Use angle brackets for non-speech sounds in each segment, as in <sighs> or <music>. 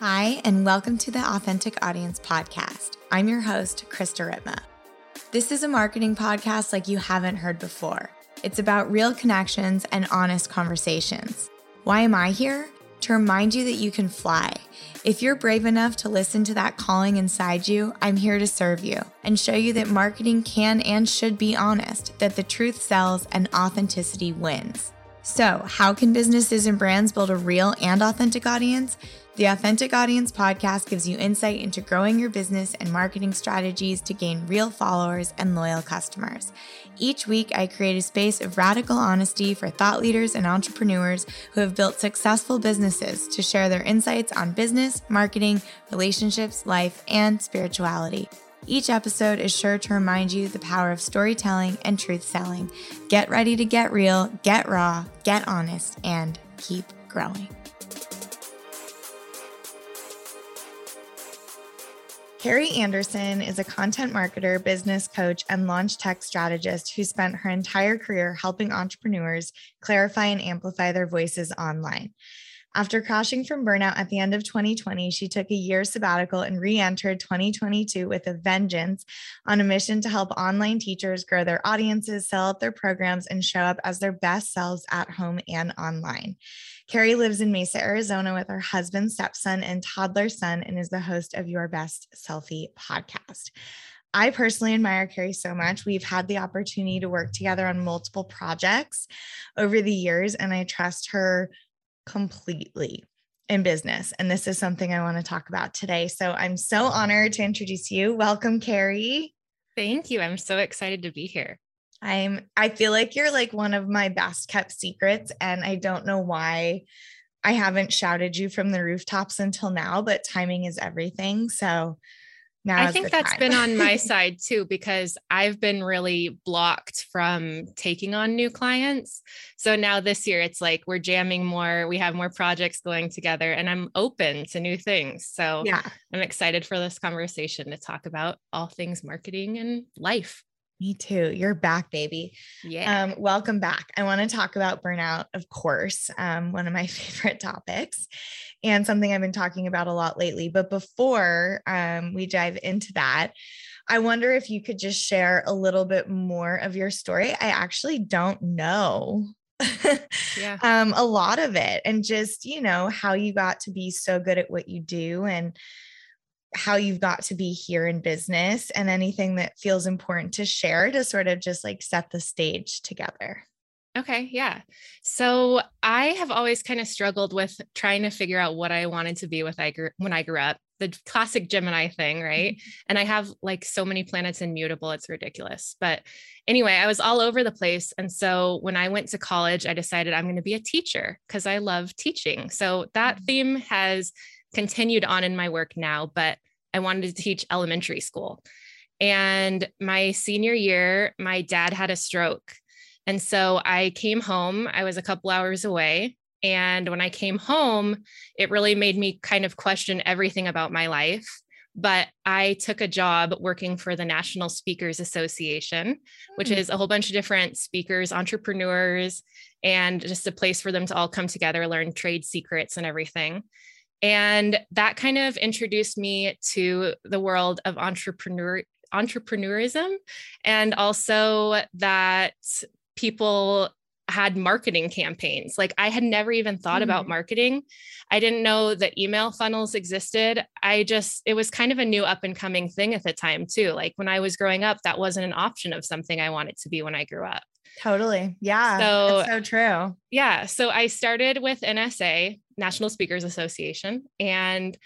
Hi, and welcome to the Authentic Audience Podcast. I'm your host, Krista Ritma. This is a marketing podcast like you haven't heard before. It's about real connections and honest conversations. Why am I here? To remind you that you can fly. If you're brave enough to listen to that calling inside you, I'm here to serve you and show you that marketing can and should be honest, that the truth sells and authenticity wins. So, how can businesses and brands build a real and authentic audience? The Authentic Audience podcast gives you insight into growing your business and marketing strategies to gain real followers and loyal customers. Each week, I create a space of radical honesty for thought leaders and entrepreneurs who have built successful businesses to share their insights on business, marketing, relationships, life, and spirituality. Each episode is sure to remind you the power of storytelling and truth selling. Get ready to get real, get raw, get honest, and keep growing. Carrie Anderson is a content marketer, business coach, and launch tech strategist who spent her entire career helping entrepreneurs clarify and amplify their voices online. After crashing from burnout at the end of 2020, she took a year sabbatical and re entered 2022 with a vengeance on a mission to help online teachers grow their audiences, sell out their programs, and show up as their best selves at home and online. Carrie lives in Mesa, Arizona with her husband, stepson, and toddler son, and is the host of Your Best Selfie podcast. I personally admire Carrie so much. We've had the opportunity to work together on multiple projects over the years, and I trust her completely in business. And this is something I want to talk about today. So I'm so honored to introduce you. Welcome, Carrie. Thank you. I'm so excited to be here. I'm I feel like you're like one of my best kept secrets and I don't know why I haven't shouted you from the rooftops until now, but timing is everything. So now I think that's been on my <laughs> side too, because I've been really blocked from taking on new clients. So now this year it's like we're jamming more, we have more projects going together, and I'm open to new things. So yeah, I'm excited for this conversation to talk about all things marketing and life. Me too. You're back, baby. Yeah. Um, welcome back. I want to talk about burnout, of course, um, one of my <laughs> favorite topics and something I've been talking about a lot lately. But before um, we dive into that, I wonder if you could just share a little bit more of your story. I actually don't know yeah. <laughs> um, a lot of it and just, you know, how you got to be so good at what you do and how you've got to be here in business and anything that feels important to share to sort of just like set the stage together. Okay, yeah. So I have always kind of struggled with trying to figure out what I wanted to be with I grew, when I grew up. The classic Gemini thing, right? Mm-hmm. And I have like so many planets in mutable, it's ridiculous. But anyway, I was all over the place. And so when I went to college, I decided I'm going to be a teacher because I love teaching. So that mm-hmm. theme has continued on in my work now, but I wanted to teach elementary school. And my senior year, my dad had a stroke. And so I came home, I was a couple hours away. And when I came home, it really made me kind of question everything about my life. But I took a job working for the National Speakers Association, which hmm. is a whole bunch of different speakers, entrepreneurs, and just a place for them to all come together, learn trade secrets and everything. And that kind of introduced me to the world of entrepreneur entrepreneurism and also that people had marketing campaigns. Like I had never even thought mm. about marketing. I didn't know that email funnels existed. I just, it was kind of a new up and coming thing at the time, too. Like when I was growing up, that wasn't an option of something I wanted to be when I grew up. Totally. Yeah. So, so true. Yeah. So I started with NSA, National Speakers Association, and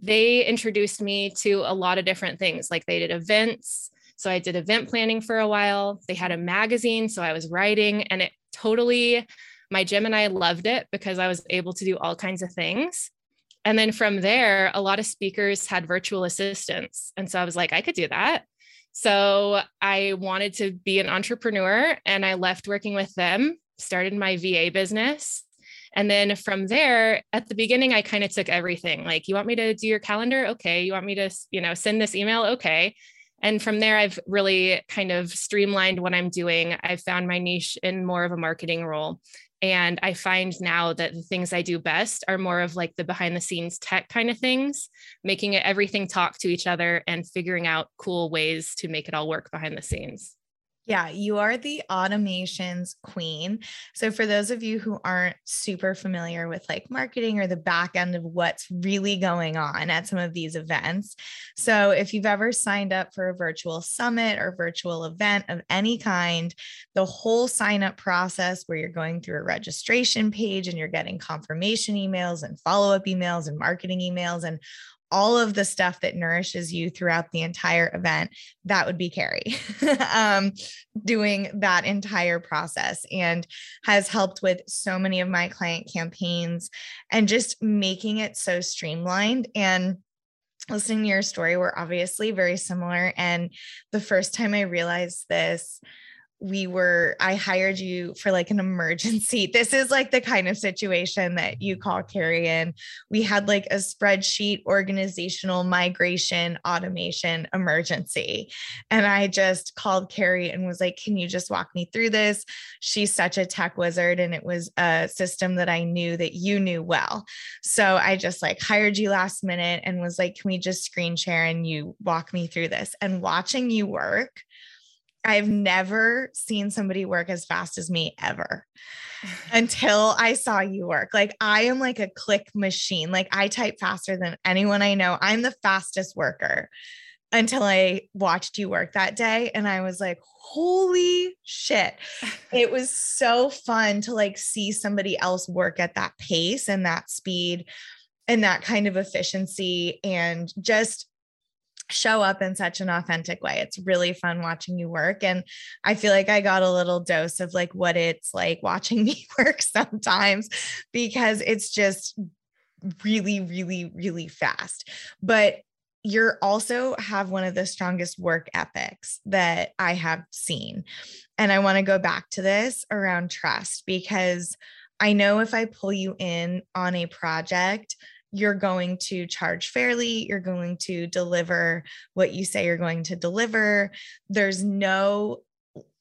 they introduced me to a lot of different things. Like they did events. So I did event planning for a while. They had a magazine. So I was writing, and it totally, my Gemini loved it because I was able to do all kinds of things. And then from there, a lot of speakers had virtual assistants. And so I was like, I could do that. So I wanted to be an entrepreneur and I left working with them, started my VA business. And then from there, at the beginning, I kind of took everything like, you want me to do your calendar? Okay. You want me to, you know, send this email? Okay. And from there, I've really kind of streamlined what I'm doing. I've found my niche in more of a marketing role. And I find now that the things I do best are more of like the behind the scenes tech kind of things, making it everything talk to each other and figuring out cool ways to make it all work behind the scenes. Yeah, you are the automations queen. So, for those of you who aren't super familiar with like marketing or the back end of what's really going on at some of these events, so if you've ever signed up for a virtual summit or virtual event of any kind, the whole sign up process where you're going through a registration page and you're getting confirmation emails and follow up emails and marketing emails and all of the stuff that nourishes you throughout the entire event, that would be Carrie <laughs> um, doing that entire process and has helped with so many of my client campaigns and just making it so streamlined. And listening to your story, we're obviously very similar. And the first time I realized this, we were i hired you for like an emergency. <laughs> This is like the kind of situation that you mm-hmm. call carrie in. We had like a spreadsheet organizational migration automation emergency. And i just called carrie and was like can you just walk me through this? She's such a tech wizard and it was a system that i knew that you knew well. So i just like hired you last minute and was like can we just screen share and you walk me through this? And watching you work I've never seen somebody work as fast as me ever <sighs> until I saw you work. Like I am like a click machine. Like I type faster than anyone I know. I'm the fastest worker until I watched you work that day and I was like, "Holy shit." <laughs> It was so fun to like see somebody else work at that pace and that speed and that kind of efficiency and just show up in such an authentic way. It's really fun watching you work. And I feel like I got a little dose of like what it's like watching <laughs> me work sometimes because it's just really, really, really fast. But you're also have one of the strongest work ethics that I have seen. And I want to go back to this around trust because I know if I pull you in on a project, you're going to charge fairly, you're going to deliver what you say you're going to deliver. There's no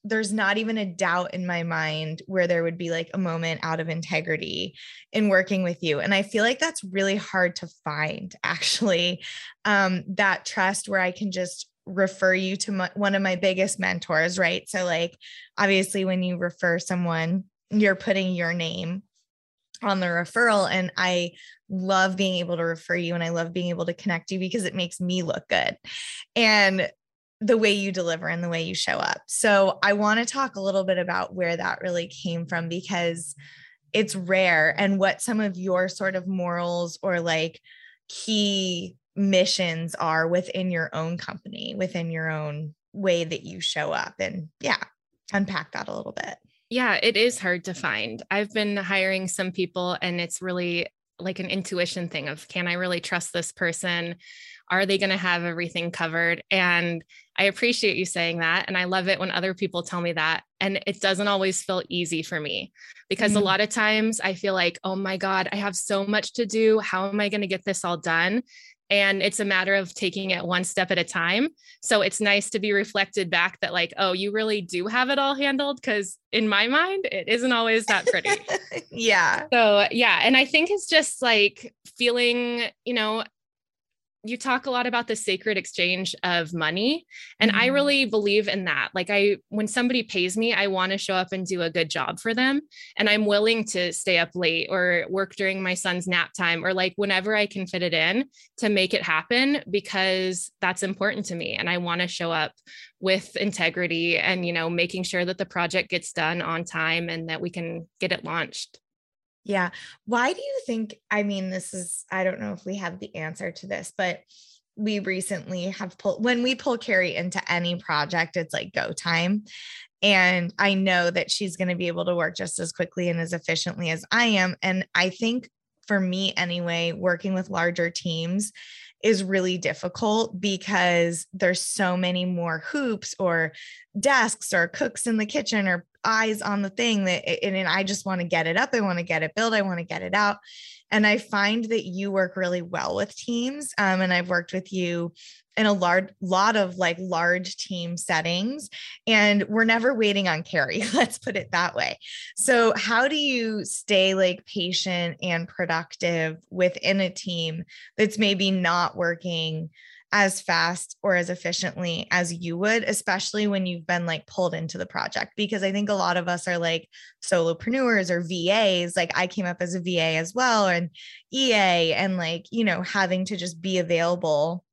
there's not even a doubt in my mind where there would be like a moment out of integrity in working with you. And i feel like that's really hard to find <laughs> actually. Um, that trust where i can just refer you to my, one of my biggest mentors right? So like obviously when you refer someone you're putting your name on the referral. And i love being able to refer you and i love being able to connect you because it makes me look good and the way you deliver and the way you show up so i want to talk a little bit about where that really came from because it's rare and what some of your sort of morals or like key missions are within your own company within your own way that you show up and yeah unpack that a little bit yeah, it is hard to find. I've been hiring some people and it's really like an intuition thing of can I really trust this person? Are they going to have everything covered? And I appreciate you saying that. And I love it when other people tell me that. And it doesn't always feel easy for me because mm-hmm. a lot of times I feel like, oh my God, I have so much to do. How am I going to get this all done? And it's a matter of taking it one step at a time. So it's nice to be reflected back that like oh you really do have it all handled because in my mind it isn't always that pretty. <laughs> Yeah. So yeah and i think it's just like feeling you know you talk a lot about the sacred exchange of money and mm-hmm. i really believe in that like i when somebody pays me i want to show up and do a good job for them and i'm willing to stay up late or work during my son's nap time or like whenever i can fit it in to make it happen because that's important to me and i want to show up with integrity and you know making sure that the project gets done on time and that we can get it launched yeah. Why do you think? I mean, this is, I don't know if we have the answer to this, but we recently have pulled, when we pull Carrie into any project, it's like go time. And I know that she's going to be able to work just as quickly and as efficiently as I am. And I think for me, anyway, working with larger teams, is really difficult because there's so many more hoops or desks or cooks in the kitchen or eyes on the thing that and, and I just want to get it up. I want to get it built. I want to get it out. And I find that you work really well with teams. Um, and I've worked with you in a large lot of like large team settings and we're never waiting on carrie <laughs> let's put it that way so how do you stay like patient and productive within a team that's maybe not working as fast or as efficiently as you would, especially when you've been like pulled into the project. Because I think a lot of us are like solopreneurs or VAs. Like I came up as a VA as well, and EA, and like, you know, having to just be available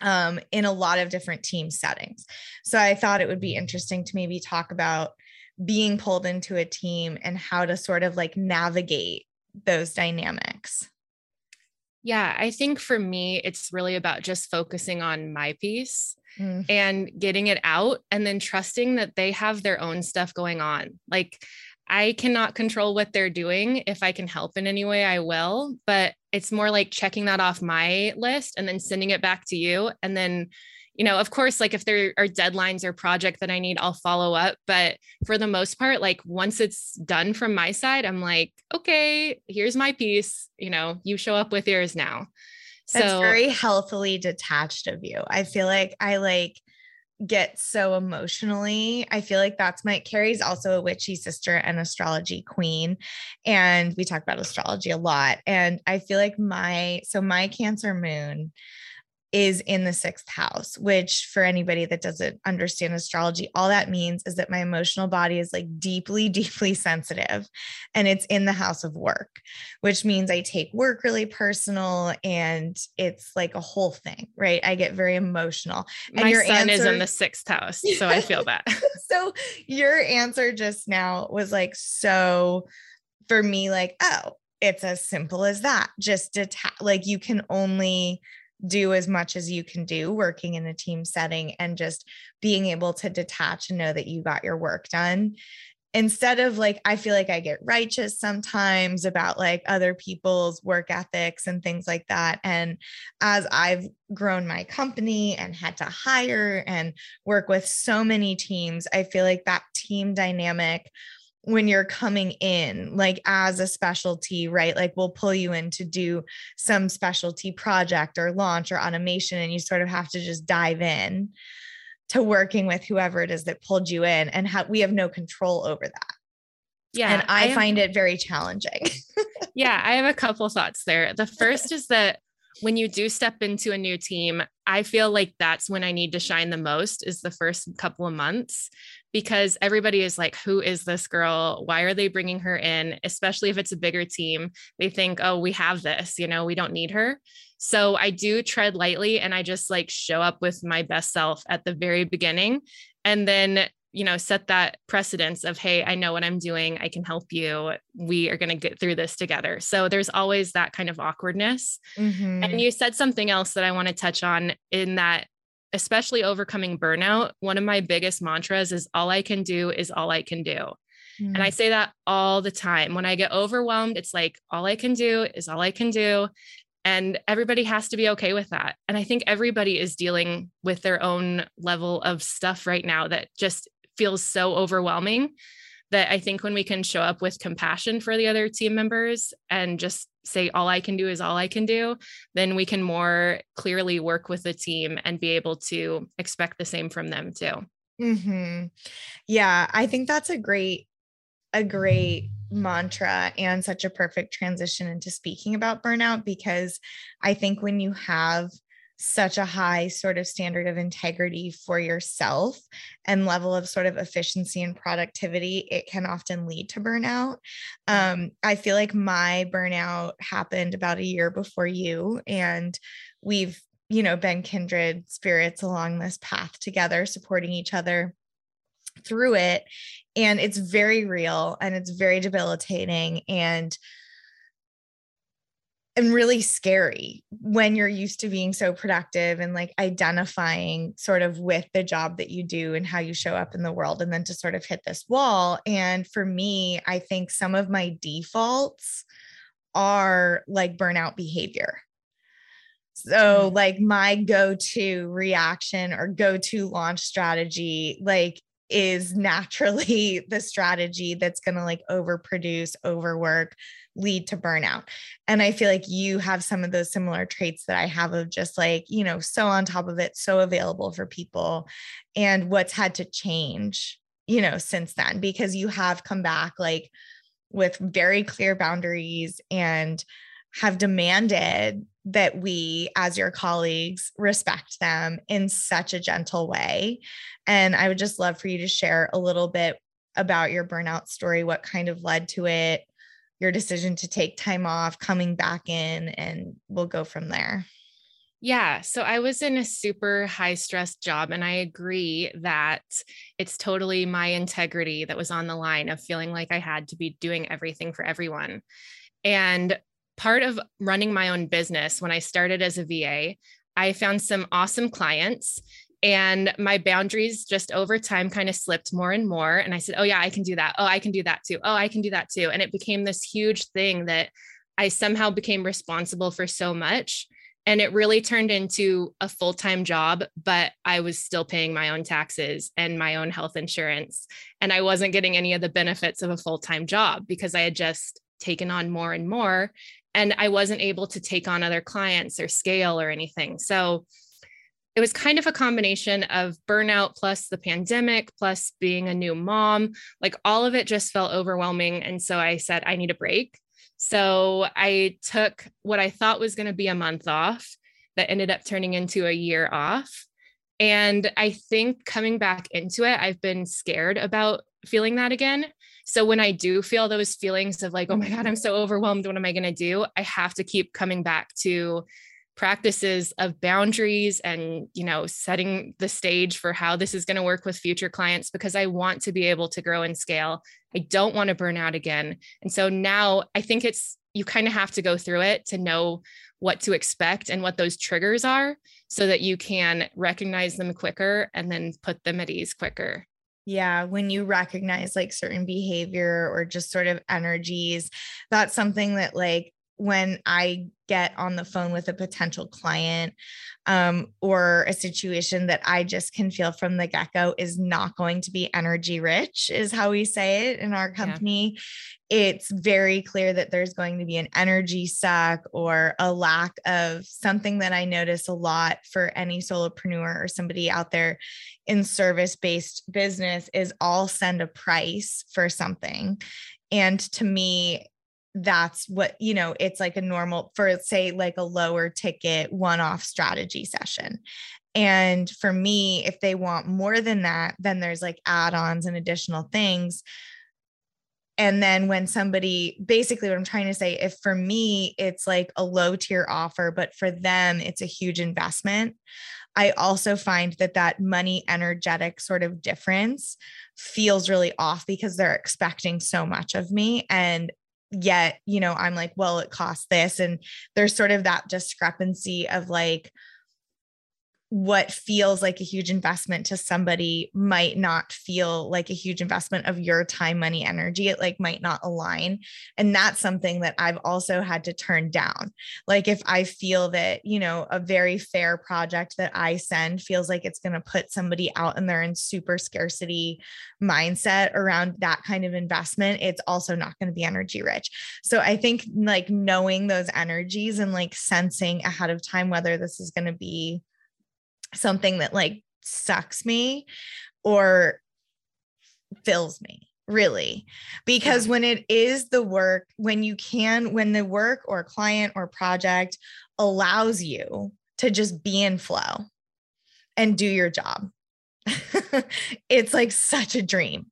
um, in a lot of different team settings. So I thought it would be interesting to maybe talk about being pulled into a team and how to sort of like navigate those dynamics. Yeah, I think for me, it's really about just focusing on my piece mm. and getting it out and then trusting that they have their own stuff going on. Like, I cannot control what they're doing. If I can help in any way, I will. But it's more like checking that off my list and then sending it back to you. And then, you know, of course, like if there are deadlines or project that I need, I'll follow up. But for the most part, like once it's done from my side, I'm like, okay, here's my piece. You know, you show up with yours now. So it's very healthily detached of you. I feel like I like get so emotionally. I feel like that's my Carrie's also a witchy sister and astrology queen. And we talk about astrology a lot. And I feel like my so my Cancer moon is in the sixth house, which for anybody that doesn't understand astrology, all that means is that my emotional body is like deeply, <laughs> deeply sensitive and it's in the house of work, which means I take work really personal and it's like a whole thing, right? I get very emotional. And my your son answer... is in the sixth house. So I feel that. <laughs> so your answer just now was like so for me, like, oh, it's as simple as that. Just detach, like you can only do as much as you can do working in a team setting and just being able to detach and know that you got your work done. Instead of like i feel like i get righteous sometimes about like other people's work ethics and things like that. And as i've grown my company and had to hire and work with so many teams i feel like that team dynamic when you're coming in like as a specialty right? Like we'll pull you in to do some specialty project or launch or automation and you sort of have to just dive in to working with whoever it is that pulled you in and how we have no control over that. Yeah and i, I find have, it very challenging. <laughs> Yeah i have a couple thoughts there. The first is that when you do step into a new team i feel like that's when i need to shine the most is the first couple of months because everybody is like, who is this girl? Why are they bringing her in? Especially if it's a bigger team, they think, oh, we have this, you know, we don't need her. So I do tread lightly and I just like show up with my best self at the very beginning. And then you know set that precedence of hey i know what i'm doing i can help you we are going to get through this together so there's always that kind of awkwardness mm-hmm. and you said something else that i want to touch on in that especially overcoming burnout, one of my biggest mantras is all I can do is all I can do. Mm. And I mm. say that all the time. When I get overwhelmed, it's like all I can do is all I can do. And everybody has to be okay with that. And I think everybody is dealing with their own level of stuff right now that just feels so overwhelming that I think when we can show up with compassion for the other team members and just say all I can do is all I can do, then we can more clearly work with the team and be able to expect the same from them too. Mm-hmm. Yeah, I think that's a great, a great mantra and such a perfect transition into speaking about burnout because I think when you have such a high sort of standard of integrity for yourself and level of sort of efficiency and productivity, it can often lead to burnout. Um, I feel like my burnout happened about a year before you, and we've, you know, been kindred spirits along this path together, supporting each other through it. And it's very real and it's very debilitating. And and really scary when you're used to being so productive and like identifying sort of with the job that you do and how you show up in the world and then to sort of hit this wall and for me i think some of my defaults are like burnout behavior so mm. like my go-to reaction or go-to launch strategy like is naturally <laughs> the strategy that's going to like overproduce, overwork, lead to burnout. And I feel like you have some of those similar traits that I have of just like, you know, so on top of it, so available for people and what's had to change, you know, since then, because you have come back like with very clear boundaries and have demanded that we, as your colleagues, respect them in such a gentle way. And I would just love for you to share a little bit about your burnout story, what kind of led to it, your decision to take time off, coming back in, and we'll go from there. Yeah. So I was in a super high stress job, and I agree that it's totally my integrity that was on the line of feeling like I had to be doing everything for everyone. And part of running my own business, when I started as a VA, I found some awesome clients and my boundaries just over time kind of slipped more and more and i said oh yeah i can do that. Oh i can do that too. Oh i can do that too. And it became this huge thing that i somehow became responsible for so much and it really turned into a full-time job but i was still paying my own taxes and my own health insurance and i wasn't getting any of the benefits of a full-time job because i had just taken on more and more and I wasn't able to take on other clients or scale or anything. So it was kind of a combination of burnout plus the pandemic plus being a new mom. Like all of it just felt overwhelming. And so I said, I need a break. So I took what I thought was going to be a month off that ended up turning into a year off. And I think coming back into it, I've been scared about feeling that again. So when I do feel those feelings of like, oh my God, I'm so overwhelmed, what am I going to do? I have to keep coming back to practices of boundaries and you know setting the stage for how this is going to work with future clients because i want to be able to grow and scale. I don't want to burn out again. And so now i think it's you kind of have to go through it to know what to expect and what those triggers are so that you can recognize them quicker and then put them at ease quicker. Yeah, when you recognize like certain behavior or just sort of energies, that's something that like when I get on the phone with a potential client um, or a situation that I just can feel from the get go is not going to be energy rich, is how we say it in our company. Yeah. It's very clear that there's going to be an energy suck or a lack of something that I notice a lot for any solopreneur or somebody out there in service based business is I'll send a price for something. And to me, that's what you know it's like a normal for say like a lower ticket one off strategy session. And for me if they want more than that then there's like add-ons and additional things. And then when somebody basically what i'm trying to say if for me it's like a low tier offer but for them it's a huge investment i also find that that money energetic sort of difference feels really off because they're expecting so much of me. And yet you know i'm like well it costs this. And there's sort of that discrepancy of like what feels like a huge investment to somebody might not feel like a huge investment of your time money energy. It like might not align. And that's something that i've also had to turn down. Like if i feel that you know a very fair project that i send feels like it's going to put somebody out and they're in super scarcity mindset around that kind of investment it's also not going to be energy rich. So i think like knowing those energies and like sensing ahead of time whether this is going to be something that like sucks me or fills me really. Because when it is the work when you can when the work or client or project allows you to just be in flow and do your job <laughs> it's like such a dream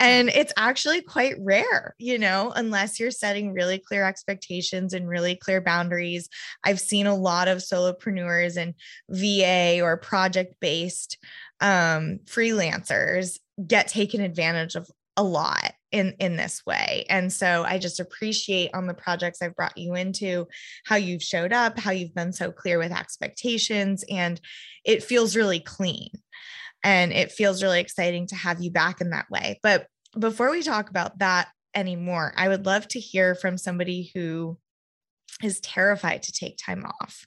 and it's actually quite rare, you know, unless you're setting really clear expectations and really clear boundaries. I've seen a lot of solopreneurs and VA or project based um, freelancers get taken advantage of a lot in in this way. And so i just appreciate on the projects i've brought you into how you've showed up how you've been so clear with expectations and it feels really clean and it feels really exciting to have you back in that way. But before we talk about that anymore, I would love to hear from somebody who is terrified to take time off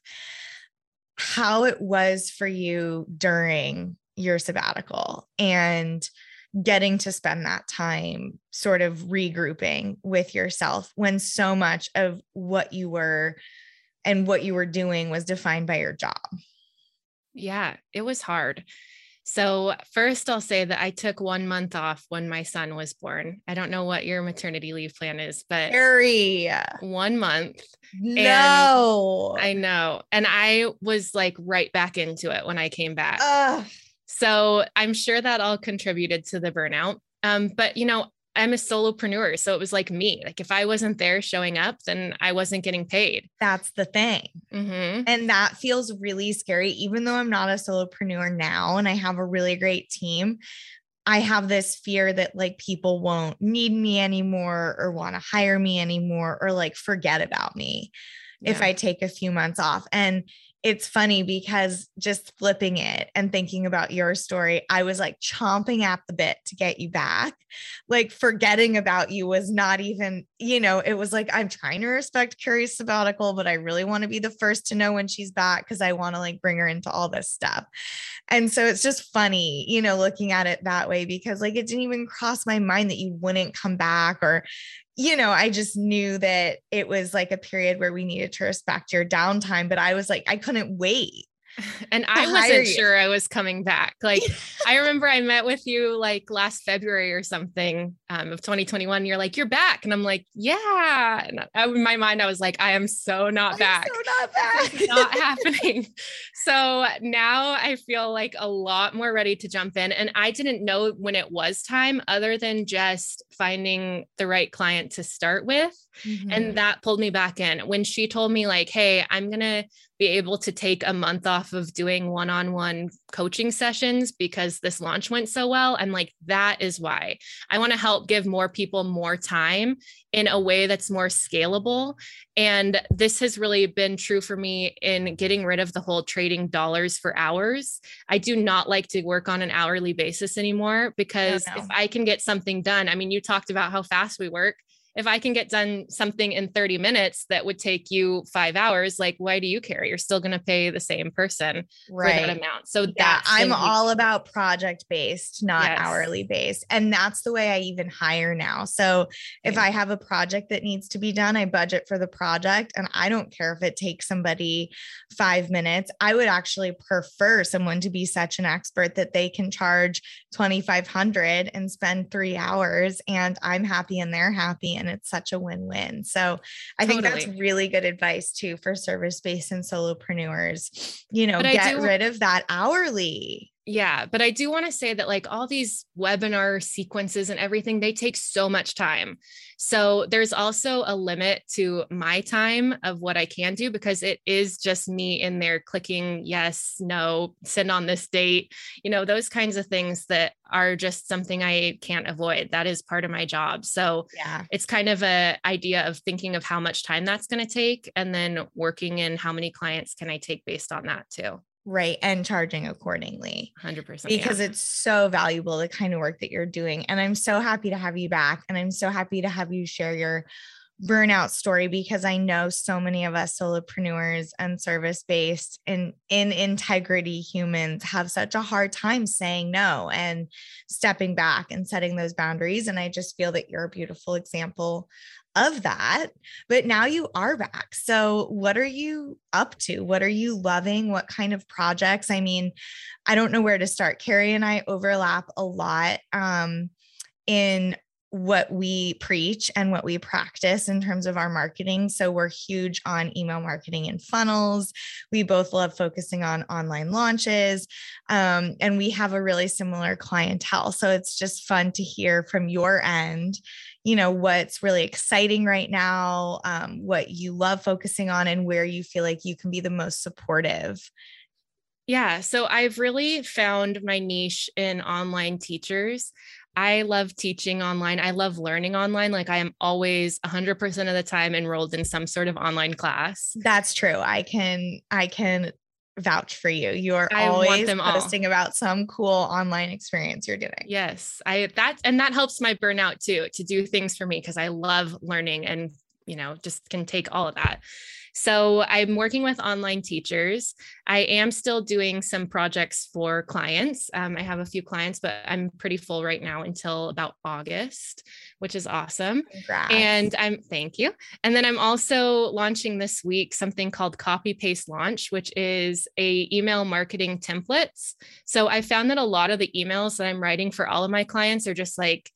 how it was for you during your sabbatical and getting to spend that time sort of regrouping with yourself when so much of what you were and what you were doing was defined by your job. Yeah, it was hard. So, first, I'll say that I took one month off when my son was born. I don't know what your maternity leave plan is, but Harry, one month. No, and I know. And I was like right back into it when I came back. Ugh. So, I'm sure that all contributed to the burnout. Um, but you know, I'm a solopreneur. So it was like me. Like if I wasn't there showing up, then I wasn't getting paid. That's the thing. Mm-hmm. And that feels really scary. Even though I'm not a solopreneur now and I have a really great team, I have this fear that like people won't need me anymore or want to hire me anymore or like forget about me yeah. if I take a few months off. And it's funny because just flipping it and thinking about your story, I was like chomping at the bit to get you back. Like forgetting about you was not even, you know, it was like, I'm trying to respect Carrie's sabbatical, but I really want to be the first to know when she's back because I want to like bring her into all this stuff. And so it's just funny, you know, looking at it that way because like it didn't even cross my mind that you wouldn't come back or, you know, I just knew that it was like a period where we needed to respect your downtime, but I was like, I couldn't wait and I wasn't sure I was coming back. Like <laughs> I remember I met with you like last February or something um, of 2021. You're like, you're back, and I'm like, yeah. And I, in my mind, I was like, I am so not back. So not back. not <laughs> <laughs> happening. So now I feel like a lot more ready to jump in, and I didn't know when it was time, other than just finding the right client to start with, mm-hmm. and that pulled me back in. When she told me like, hey, I'm gonna be able to take a month off of doing one on one coaching sessions because this launch went so well. I'm like, that is why I want to help give more people more time in a way that's more scalable. And this has really been true for me in getting rid of the whole trading dollars for hours. I do not like to work on an hourly basis anymore because if I can get something done, I mean, you talked about how fast we work if I can get done something in 30 minutes that would take you five hours, like why do you care? You're still going to pay the same person right. for that amount. So yeah, I'm all about project based, not yes. hourly based. And that's the way I even hire now. So if I have a project that needs to be done, I budget for the project and I don't care if it takes somebody five minutes. I would actually prefer someone to be such an expert that they can charge 2,500 and spend three hours and I'm happy and they're happy and it's such a win-win. So I totally. think that's really good advice too for service-based and solopreneurs. You know, but get do- rid of that hourly yeah, but I do want to say that like all these webinar sequences and everything, they take so much time. So there's also a limit to my time of what I can do because it is just me in there clicking yes, no, send on this date, you know, those kinds of things that are just something I can't avoid. That is part of my job. So yeah, it's kind of a idea of thinking of how much time that's going to take and then working in how many clients can I take based on that too right and charging accordingly 100% because yeah. it's so valuable the kind of work that you're doing and i'm so happy to have you back and i'm so happy to have you share your burnout story because i know so many of us solopreneurs and service based and in integrity humans have such a hard time saying no and stepping back and setting those boundaries and i just feel that you're a beautiful example of that, but now you are back. So, what are you up to? What are you loving? What kind of projects? I mean, I don't know where to start. Carrie and I overlap a lot um, in what we preach and what we practice in terms of our marketing. So we're huge on email marketing and funnels. We both love focusing on online launches. Um, and we have a really similar clientele. So it's just fun to hear from your end you know what's really exciting right now um, what you love focusing on and where you feel like you can be the most supportive yeah so i've really found my niche in online teachers I love teaching online. I love learning online. Like I am always 100% of the time enrolled in some sort of online class. That's true. I can I can vouch for you. You are I always posting all. about some cool online experience you're doing. Yes. I that and that helps my burnout too to do things for me because I love learning and you know, just can take all of that. So I'm working with online teachers. I am still doing some projects for clients. Um, I have a few clients, but I'm pretty full right now until about August, which is awesome. Congrats. And I'm thank you. And then I'm also launching this week something called Copy Paste Launch, which is a email marketing templates. So I found that a lot of the emails that I'm writing for all of my clients are just like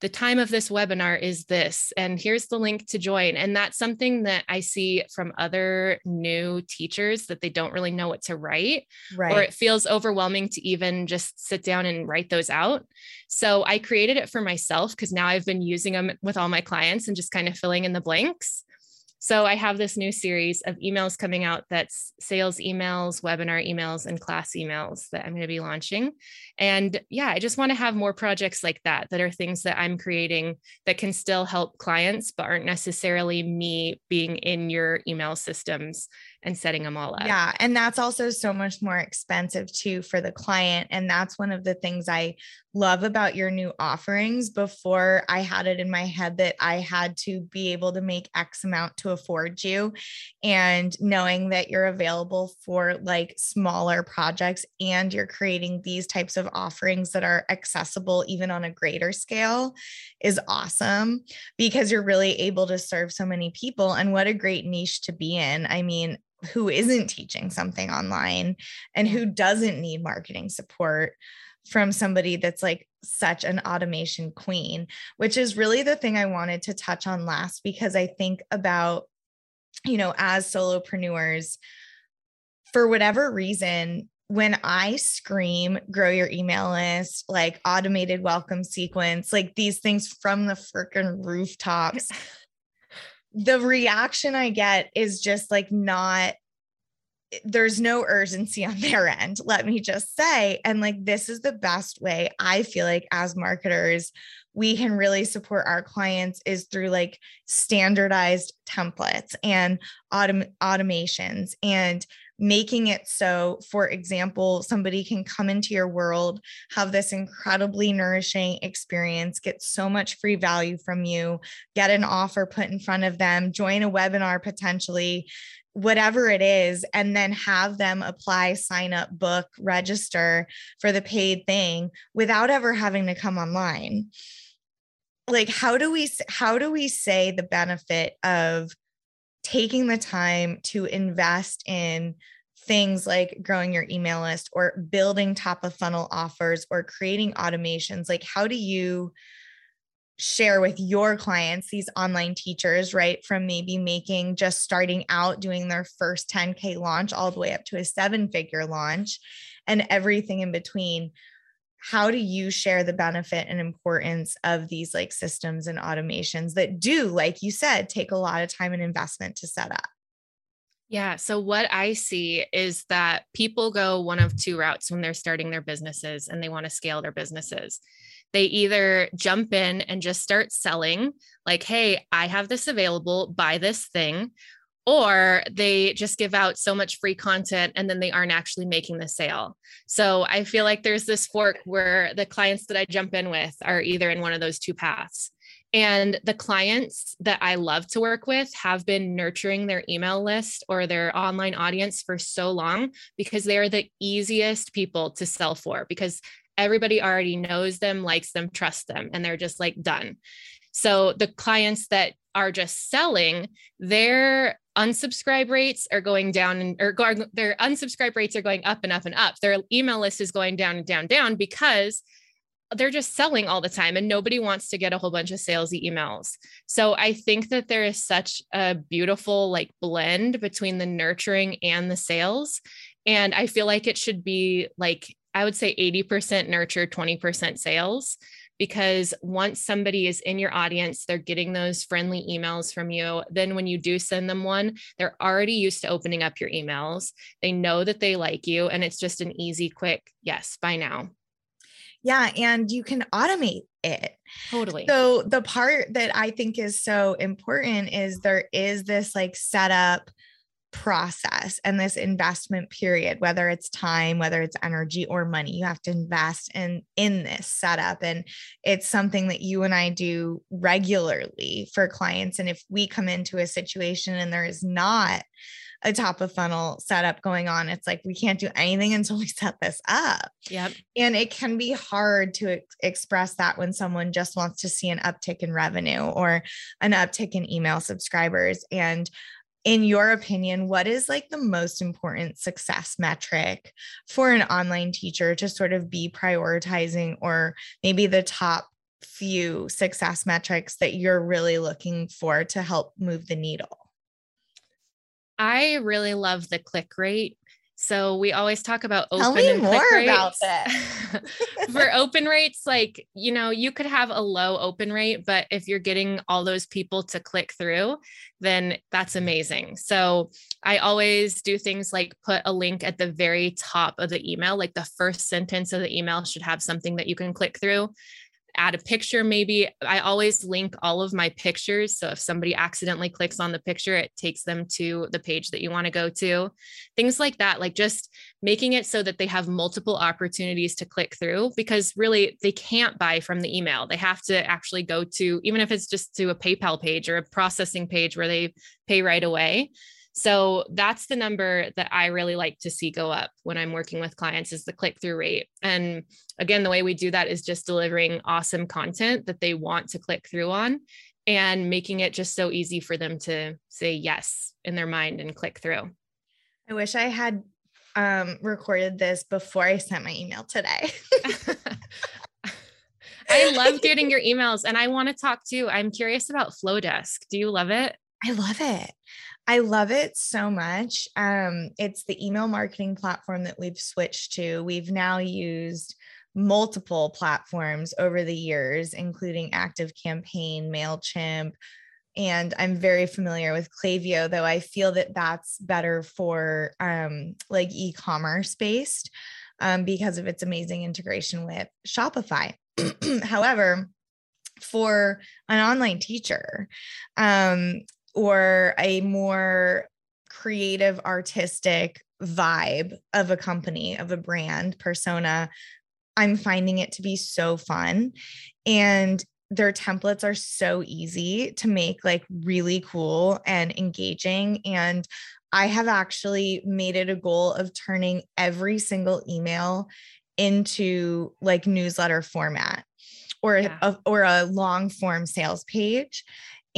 the time of this webinar is this, and here's the link to join. And that's something that I see from other new teachers that they don't really know what to write, right. or it feels overwhelming to even just sit down and write those out. So I created it for myself because now I've been using them with all my clients and just kind of filling in the blanks. So I have this new series of emails coming out that's sales emails, webinar emails, and class emails that I'm going to be launching. And yeah, I just want to have more projects like that that are things that I'm creating that can still help clients, but aren't necessarily me being in your email systems and setting them all up. Yeah. And that's also so much more expensive too for the client. And that's one of the things I love about your new offerings. Before I had it in my head that I had to be able to make X amount to afford you. And knowing that you're available for like smaller projects and you're creating these types of offerings that are accessible even on a greater scale is awesome because you're really able to serve so many people. And what a great niche to be in. I mean, who isn't teaching something online and who doesn't need marketing support from somebody that's like such an automation queen, which is really the thing I wanted to touch on last because I think about, you know, as solopreneurs, for whatever reason, when I scream, grow your email list, like automated welcome sequence, like these things from the freaking rooftops, <laughs> the reaction I get is just like not there's no urgency on their end, let me just say. And like, this is the best way I feel like as marketers, we can really support our clients is through like standardized templates and autom- automations and making it so, for example, somebody can come into your world, have this incredibly nourishing experience, get so much free value from you, get an offer put in front of them, join a webinar potentially, whatever it is, and then have them apply, sign up, book, register for the paid thing without ever having to come online. Like, how do we how do we say the benefit of taking the time to invest in things like growing your email list or building top of funnel offers or creating automations. Like how do you share with your clients these online teachers right from maybe making just starting out doing their first 10k launch all the way up to a seven figure launch and everything in between how do you share the benefit and importance of these like systems and automations that do like you said take a lot of time and investment to set up yeah. So, what I see is that people go one of two routes when they're starting their businesses and they want to scale their businesses. They either jump in and just start selling, like, hey, I have this available, buy this thing, or they just give out so much free content and then they aren't actually making the sale. So I feel like there's this fork where the clients that I jump in with are either in one of those two paths. And the clients that I love to work with have been nurturing their email list or their online audience for so long because they're the easiest people to sell for because everybody already knows them, likes them, trusts them, and they're just like done. So the clients that are just selling, their unsubscribe rates are going down and or their unsubscribe rates are going up and up and up. Their email list is going down and down down because they're just selling all the time and nobody wants to get a whole bunch of salesy emails. So I think that there is such a beautiful like blend between the nurturing and the sales. And I feel like it should be like, I would say 80% nurture, 20% sales. Because once somebody is in your audience, they're getting those friendly emails from you. Then, when you do send them one, they're already used to opening up your emails. They know that they like you, and it's just an easy, quick yes, by now. Yeah. And you can automate it. Totally. So the part that I think is so important is there is this like setup process and this investment period whether it's time whether it's energy or money you have to invest in in this setup and it's something that you and I do regularly for clients and if we come into a situation and there is not a top of funnel setup going on. It's like we can't do anything <laughs> until we set this up. Yep. And it can be hard to ex- express that when someone just wants to see an uptick in revenue or an uptick in email subscribers. And in your opinion, what is like the most important success metric for an online teacher to sort of be prioritizing, or maybe the top few success metrics that you're really looking for to help move the needle? I really love the click rate. So we always talk about open Tell me more about that. <laughs> <laughs> For open rates, like, you know, you could have a low open rate, but if you're getting all those people to click through, then that's amazing. So I always do things like put a link at the very top of the email, like the first sentence of the email should have something that you can click through add a picture maybe. I always link all of my pictures. So if somebody accidentally clicks on the picture it takes them to the page that you want to go to. Things like that like just making it so that they have multiple opportunities to click through because really they can't buy from the email. They have to actually go to even if it's just to a paypal page or a processing page where they pay right away so that's the number that I really like to see go up when I'm working with clients is the click through rate. And again, the way we do that is just delivering awesome content that they want to click through on and making it just so easy for them to say yes in their mind and click through. I wish I had um, recorded this before I sent my email today. <laughs> I love getting your emails and I want to talk too. I'm curious about Flodesk. Do you love it? I love it. I love it so much. Um, it's the email marketing platform that we've switched to. We've now used multiple platforms over the years, including Active Campaign, MailChimp, and I'm very familiar with Klaviyo, though I feel that that's better for um, like e commerce based um, because of its amazing integration with Shopify. <clears throat> However, for an online teacher, um, or a more creative, artistic vibe of a company, of a brand persona, I'm finding it to be so fun. And their templates are so easy to make like really cool and engaging. And I have actually made it a goal of turning every single email into like newsletter format or yeah. a, or a long form sales page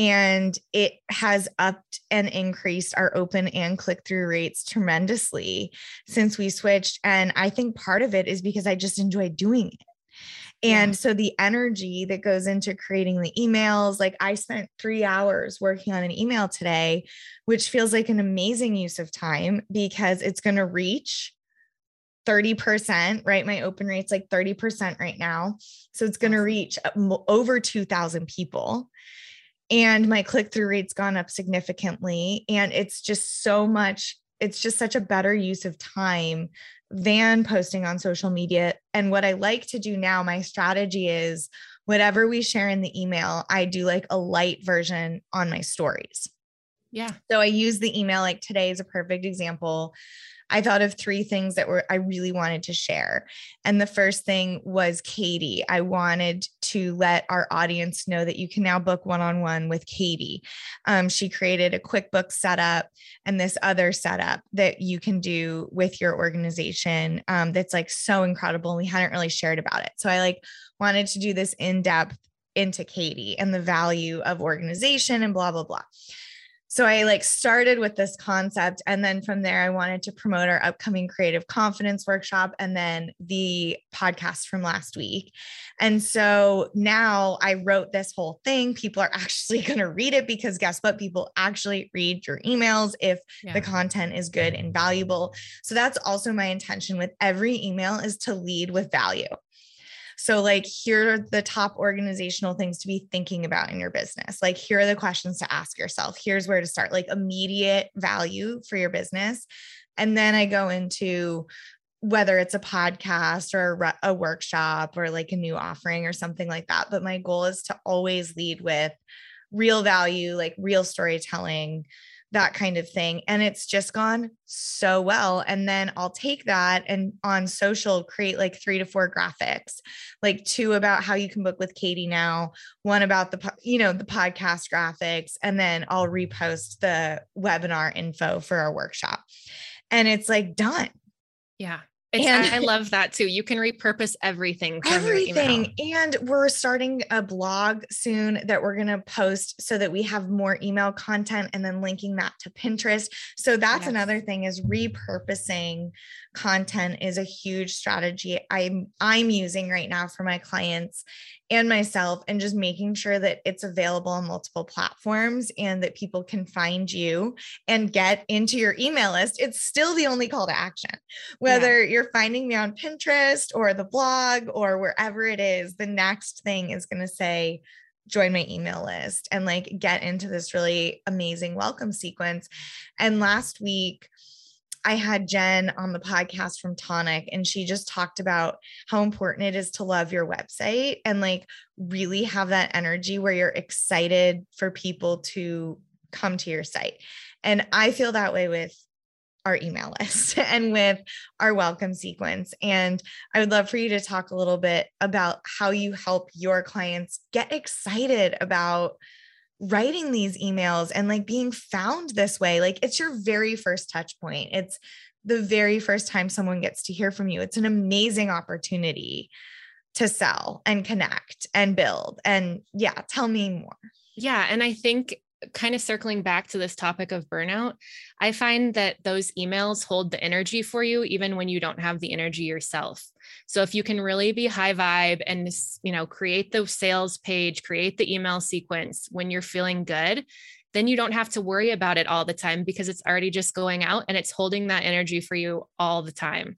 and it has upped and increased our open and click through rates tremendously since we switched. And I think part of it is because I just enjoy doing it. And yeah. so the energy that goes into creating the emails, like I spent three hours working on an email today, which feels like an amazing use of time because it's going to reach 30%, right? My open rate's like 30% right now. So it's going to reach uh, over 2,000 people and my click through rate's gone up significantly and it's just so much it's just such a better use of time than posting on social media and what i like to do now my strategy is whatever we share in the email i do like a light version on my stories yeah so i use the email like today is a perfect example I thought of three things that were I really wanted to share. And the first thing was Katie. I wanted to let our audience know that you can now book one-on-one with Katie. Um, she created a QuickBooks setup and this other setup that you can do with your organization um, that's like so incredible. We hadn't really shared about it. So I like wanted to do this in depth into Katie and the value of organization and blah, blah, blah so I like started with this concept and then from there I wanted to promote our upcoming creative confidence workshop and then the podcast from last week. And so now I wrote this whole thing. People are <laughs> actually going to read it because guess what? People actually read your emails if yeah. the content is good and valuable. So that's also my intention with every email is to lead with value. So, like, here are the top organizational things to be thinking about in your business. Like, here are the questions to ask yourself. Here's where to start, like, immediate value for your business. And then I go into whether it's a podcast or a workshop or like a new offering or something like that. But my goal is to always lead with real value, like real storytelling, that kind of thing. And it's just gone so well. And then I'll take that and on social create like three to four graphics, like two about how you can book with Katie now, one about the, you know, the podcast graphics, and then I'll repost the webinar info for our workshop. And it's like done. Yeah. It's, and I love that too. You can repurpose everything. everything. And we're starting a blog soon that we're going to post so that we have more email content and then linking that to Pinterest. So that's yes. another thing is repurposing content is a huge strategy I'm I'm using right now for my clients and myself and just making sure that it's available on multiple platforms and that people can find you and get into your email list. It's still the only call to action. Whether yeah. you're finding me on Pinterest or the blog or wherever it is, the next thing is going to say join my email list and like get into this really amazing welcome sequence. And last week I had Jen on the podcast from Tonic, and she just talked about how important it is to love your website and like really have that energy where you're excited for people to come to your site. And I feel that way with our email <laughs> list and with our welcome sequence. And I would love for you to talk a little bit about how you help your clients get excited about writing these emails and like being found this way like it's your very first touch point. It's the very first time someone gets to hear from you. It's an amazing opportunity to sell and connect and build. And yeah tell me more. Yeah and i think kind of circling back to this topic of burnout, I find that those emails hold the energy for you even when you don't have the energy yourself. So if you can really be high vibe and you know create the sales page, create the email sequence when you're feeling good, then you don't have to worry about it all the time because it's already just going out and it's holding that energy for you all the time.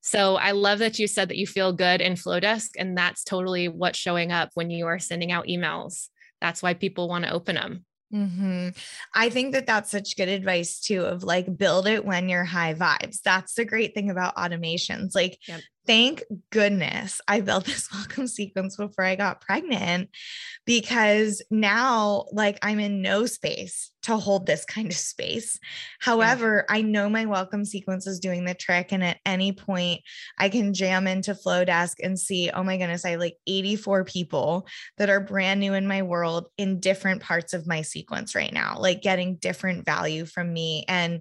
So I love that you said that you feel good in Flodesk and that's totally what's showing up when you are sending out emails. That's why people want to open them. Mm-hmm. I think that that's such good advice too of like build it when you're high vibes. That's the great thing about automations. Like yep thank goodness I built this <laughs> welcome sequence before I got pregnant because now, like, I'm in no space to hold this kind of space. However, yeah. I know my welcome sequence is doing the trick. And at any point, I can jam into Flodesk and see, oh my goodness, I have like 84 people that are brand new in my world in different parts of my sequence right now, like getting different value from me. And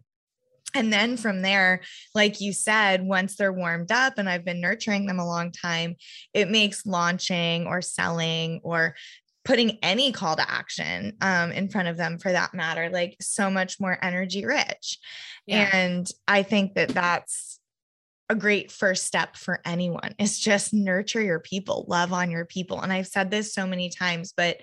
and then from there, like you said, once they're warmed up and I've been nurturing them a long time, it makes launching or selling or putting any call to action um, in front of them for that matter, like so much more energy rich. Yeah. And I think that that's a great first step for anyone is just nurture your people, love on your people. And I've said this so many times, but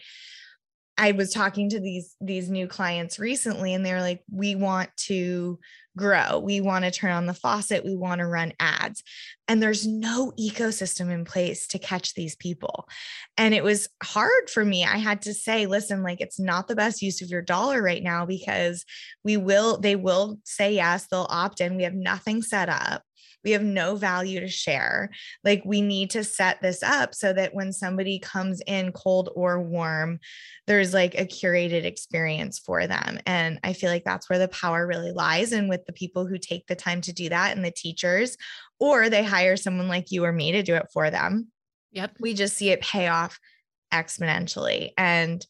I was talking to these these new clients recently and they're like we want to grow. We want to turn on the faucet. We want to run ads. And there's no ecosystem in place to catch these people. And it was hard for me. I had to say, listen, like it's not the best use of your dollar right now because we will, they will say yes, they'll opt in. We have nothing set up we have no value to share. Like we need to set this up so that when somebody comes in cold or warm, there's like a curated experience for them. And I feel like that's where the power really lies. And with the people who take the time to do that and the teachers, or they hire someone like you or me to do it for them. Yep. We just see it pay off exponentially. And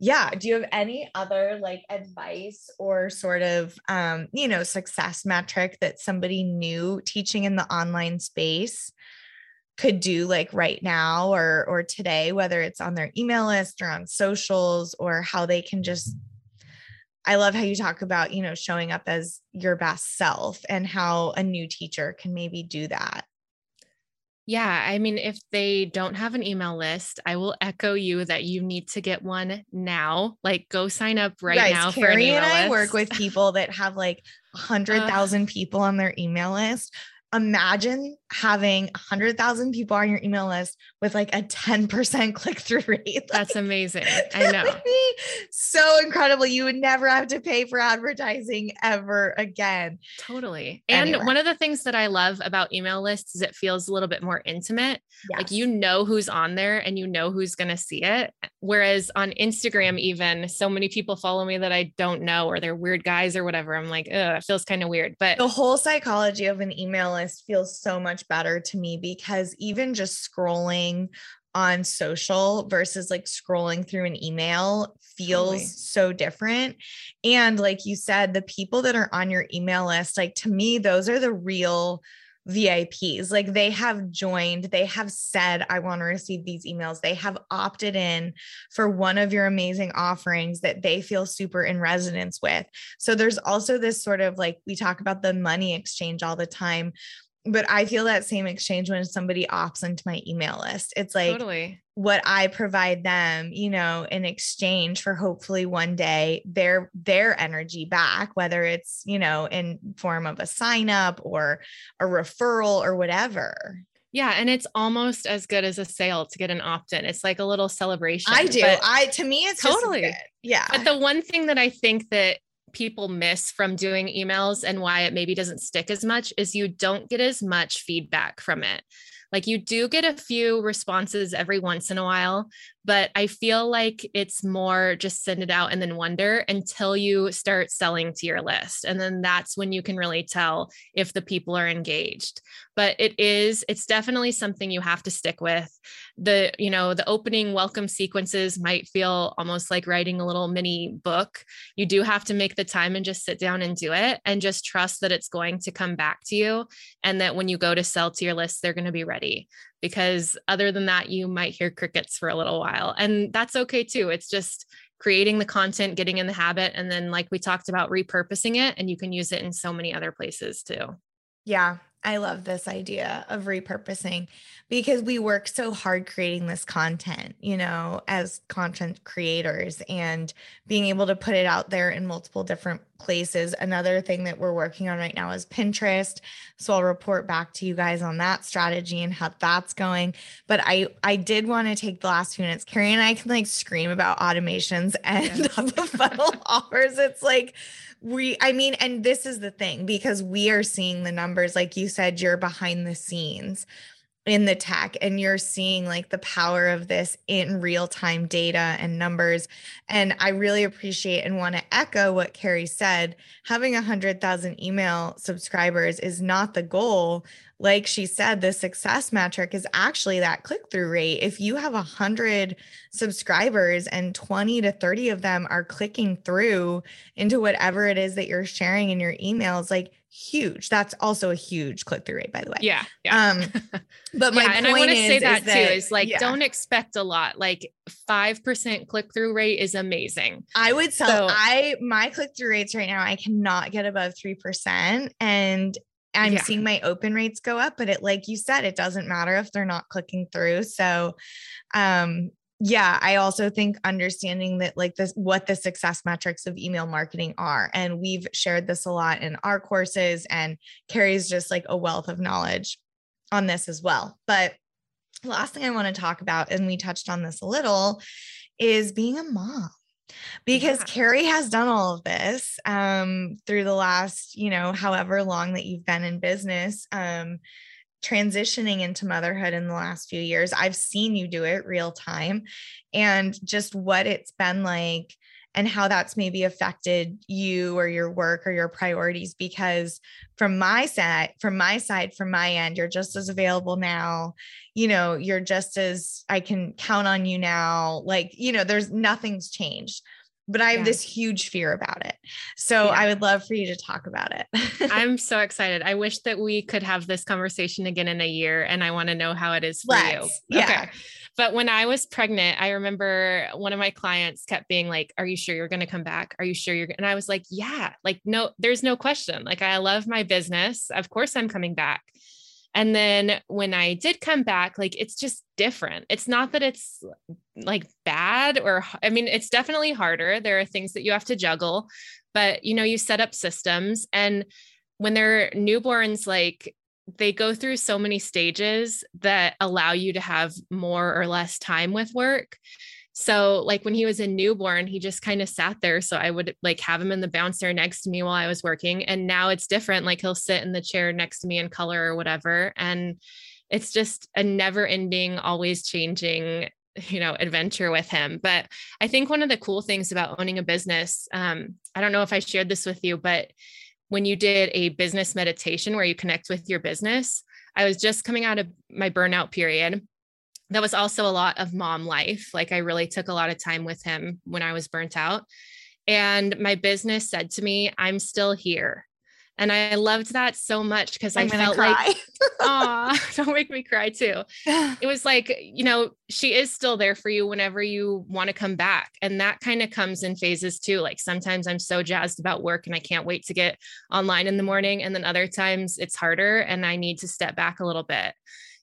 yeah do you have any other like advice or sort of um you know success metric that somebody new teaching in the online space could do like right now or or today whether it's on their email list or on socials or how they can just I love how you talk about, you know, showing up as your best self and how a new teacher can maybe do that. Yeah, I mean, if they don't have an email list, I will echo you that you need to get one now. Like, go sign up right Guys, now Carrie for an email and I list. work with people that have like a hundred <laughs> thousand uh, people on their email list. Imagine having a hundred thousand people on your email list with like a ten percent <laughs> click through rate. That's amazing. <laughs> I know. so incredible. You would never have to pay for advertising ever again. Totally. And anyway. one of the things that I love about email lists is it feels a little bit more intimate. Yes. Like you know who's on there and you know who's going to see it. Whereas on Instagram, even so many people follow me that I don't know or they're weird guys or whatever. I'm like, oh, it feels kind of weird. But the whole psychology of an email list feels so much better to me because even just scrolling on social versus like scrolling through an email feels totally. so different. And like you said, the people that are on your email list, like to me, those are the real VIPs. Like they have joined, they have said, I want to receive these emails. They have opted in for one of your amazing offerings that they feel super in resonance with. So there's also this sort of like, we talk about the money exchange all the time but I feel that same exchange when somebody opts into my email list. It's like totally. what I provide them, you know, in exchange for hopefully one day their their energy back, whether it's, you know, in form of a sign up or a referral or whatever. Yeah, and it's almost as good as a sale to get an opt-in. It's like a little celebration. I do. I to me it's totally yeah. But the one thing that I think that people miss from doing emails and why it maybe doesn't stick as much is you don't get as much feedback from it. Like you do get a few responses every once in a while, but I feel like it's more just send it out and then wonder until you start selling to your list. And then that's when you can really tell if the people are engaged. But it is, it's definitely something you have to stick with. The, you know, the opening welcome sequences might feel almost like writing a little mini book. You do have to make the time and just sit down and do it and just trust that it's going to come back to you. And that when you go to sell to your list, they're going to be ready because other than that, you might hear crickets for a little while. And that's okay too. It's just creating the content, getting in the habit, and then, like we talked about, repurposing it. And you can use it in so many other places too. Yeah. I love this idea of repurposing because we work so hard creating this content, you know, as content creators and being able to put it out there in multiple different places. Another thing that we're working on right now is Pinterest. So I'll report back to you guys on that strategy and how that's going. But I I did want to take the last few minutes. Carrie and I can like scream about automations and <laughs> the funnel <laughs> offers. It's like we i mean and this is the thing because we are seeing the numbers like you said you're behind the scenes in the tech and you're seeing like the power of this in real time data and numbers. And i really appreciate and want to echo what carrie said. Having a hundred thousand email subscribers is not the goal. Like she said, the success metric is actually that click through rate. If you have a hundred subscribers and 20 to 30 of them are clicking through into whatever it is that you're sharing in your emails, like huge. That's also a huge click through rate, by the way. Yeah. yeah. Um, <laughs> but my yeah, and I want to say that, is that too is like, yeah. don't expect a lot. Like 5% click through rate is amazing. I would tell so, I, my click through rates right now, I cannot get above 3%. And I'm yeah. seeing my open rates go up, but it, like you said, it doesn't matter if they're not clicking through. So, um, yeah, I also think understanding that like this, what the success metrics of email marketing are. And we've shared this a lot in our courses, and Carrie's just like a wealth of knowledge on this as well. But last thing I want to talk about, and we touched on this a little, is being a mom because yeah. Carrie has done all of this um, through the last, you know, however long that you've been in business, um, transitioning into motherhood in the last few years. I've seen you do it real time and just what it's been like and how that's maybe affected you or your work or your priorities because from my side from my side from my end you're just as available now you know you're just as i can count on you now like you know there's nothing's changed but I have yeah. this huge fear about it. So yeah. I would love for you to talk about it. <laughs> I'm so excited. I wish that we could have this conversation again in a year and I want to know how it is for Let's. you. Yeah. Okay. But when I was pregnant, I remember one of my clients kept being like, Are you sure you're going to come back? Are you sure you're? And I was like, Yeah, like, no, there's no question. Like, I love my business. Of course, I'm coming back. And then when I did come back, like, it's just different. It's not that it's like bad or, I mean, it's definitely harder. There are things that you have to juggle, but you know, you set up systems and when they're newborns, like they go through so many stages that allow you to have more or less time with work. So like when he was a newborn, he just kind of sat there. So I would like have him in the bouncer next to me while I was working. And now it's different. Like he'll sit in the chair next to me and color or whatever. And it's just a never ending, always changing you know adventure with him but i think one of the cool things about owning a business um, i don't know if i shared this with you but when you did a business meditation where you connect with your business i was just coming out of my burnout period that was also a lot of mom life. Like I really took a lot of time with him when I was burnt out. And my business said to me, I'm still here. And I loved that so much because I felt cry. <laughs> like, oh, <laughs> don't make me cry too. It was like, you know, she is still there for you whenever you want to come back. And that kind of comes in phases too. Like sometimes I'm so jazzed about work and I can't wait to get online in the morning. And then other times it's harder and I need to step back a little bit.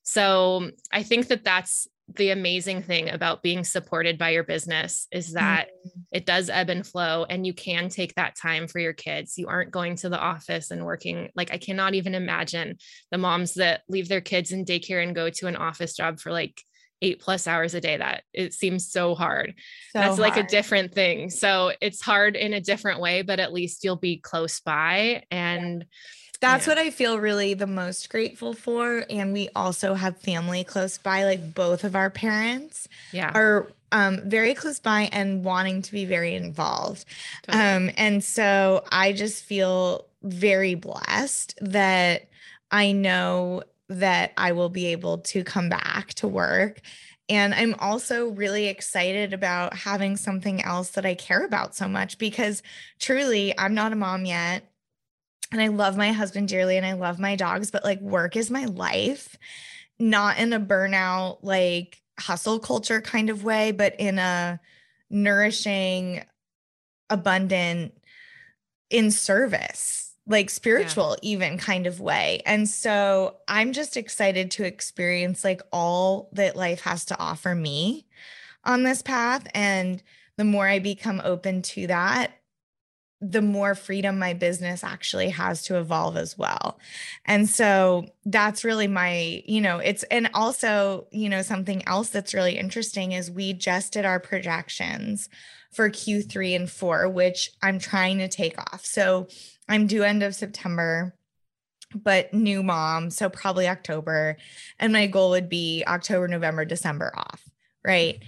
So I think that that's the amazing thing about being supported by your business is that mm-hmm. it does ebb and flow and you can take that time for your kids. You aren't going to the office and working. Like, I cannot even imagine the moms that leave their kids in daycare and go to an office job for like eight plus hours a day. That it seems so hard. So That's hard. like a different thing. So it's hard in a different way, but at least you'll be close by and. Yeah that's yeah. what I feel really the most grateful for. And we also have family close by, like both of our parents yeah. are um, very close by and wanting to be very involved. Totally. Um, and so I just feel very blessed that I know that I will be able to come back to work. And I'm also really excited about having something else that I care about so much because truly, I'm not a mom yet and I love my husband dearly and I love my dogs, but like work is my life, not in a burnout, like hustle culture kind of way, but in a nourishing, abundant, in service, like spiritual, yeah. even kind of way. And so I'm just excited to experience like all that life has to offer me on this path. And the more I become open to that, the more freedom my business actually has to evolve as well. And so that's really my, you know, it's, and also, you know, something else that's really interesting is we just did our projections for Q3 and 4, which I'm trying to take off. So I'm due end of September but new mom so probably october and my goal would be october november december off right